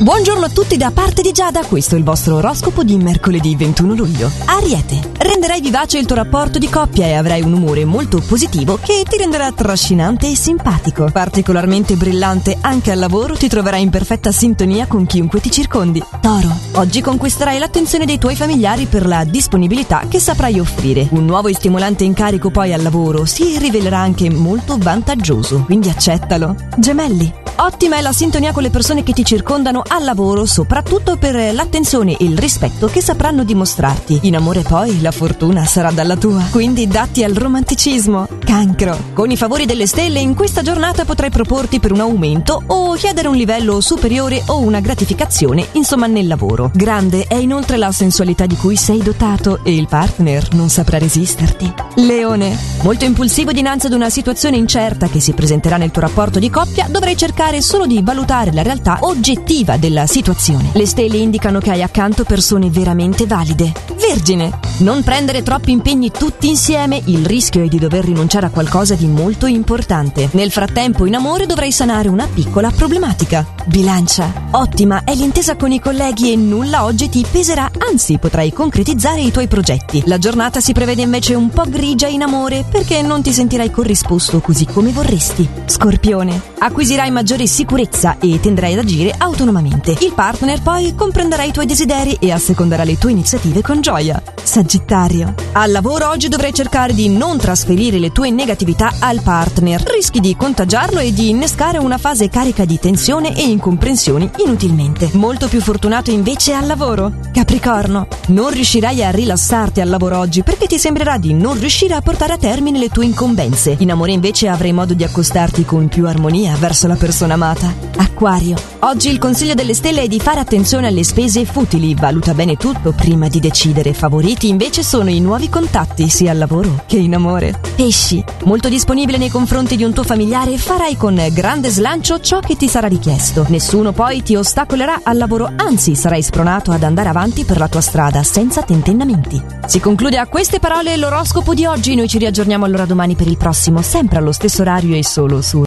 Buongiorno a tutti da parte di Giada, questo è il vostro oroscopo di mercoledì 21 luglio. Ariete, renderai vivace il tuo rapporto di coppia e avrai un umore molto positivo che ti renderà trascinante e simpatico. Particolarmente brillante anche al lavoro, ti troverai in perfetta sintonia con chiunque ti circondi. Toro, oggi conquisterai l'attenzione dei tuoi familiari per la disponibilità che saprai offrire. Un nuovo e stimolante incarico poi al lavoro si rivelerà anche molto vantaggioso, quindi accettalo. Gemelli, Ottima è la sintonia con le persone che ti circondano al lavoro, soprattutto per l'attenzione e il rispetto che sapranno dimostrarti. In amore poi la fortuna sarà dalla tua, quindi datti al romanticismo. Cancro. Con i favori delle stelle in questa giornata potrai proporti per un aumento o chiedere un livello superiore o una gratificazione, insomma nel lavoro. Grande è inoltre la sensualità di cui sei dotato e il partner non saprà resisterti. Leone. Molto impulsivo dinanzi ad una situazione incerta che si presenterà nel tuo rapporto di coppia, dovrai cercare cercare solo di valutare la realtà oggettiva della situazione. Le stelle indicano che hai accanto persone veramente valide. Vergine, non prendere troppi impegni tutti insieme, il rischio è di dover rinunciare a qualcosa di molto importante. Nel frattempo, in amore dovrai sanare una piccola problematica. Bilancia, ottima è l'intesa con i colleghi e nulla oggi ti peserà, anzi potrai concretizzare i tuoi progetti. La giornata si prevede invece un po' grigia in amore perché non ti sentirai corrisposto così come vorresti. Scorpione, acquisirai maggiore sicurezza e tenderai ad agire autonomamente. Il partner poi comprenderà i tuoi desideri e asseconderà le tue iniziative con gioia. Sagittario. Al lavoro oggi dovrai cercare di non trasferire le tue negatività al partner. Rischi di contagiarlo e di innescare una fase carica di tensione e incomprensioni inutilmente. Molto più fortunato invece al lavoro. Capricorno. Non riuscirai a rilassarti al lavoro oggi perché ti sembrerà di non riuscire a portare a termine le tue incombenze. In amore invece avrai modo di accostarti con più armonia verso la persona amata. Acquario. Oggi il consiglio delle stelle è di fare attenzione alle spese futili, valuta bene tutto prima di decidere. Favoriti invece sono i nuovi contatti, sia al lavoro che in amore. Pesci. Molto disponibile nei confronti di un tuo familiare, farai con grande slancio ciò che ti sarà richiesto. Nessuno poi ti ostacolerà al lavoro, anzi sarai spronato ad andare avanti per la tua strada senza tentennamenti. Si conclude a queste parole l'oroscopo di oggi, noi ci riaggiorniamo allora domani per il prossimo, sempre allo stesso orario e solo su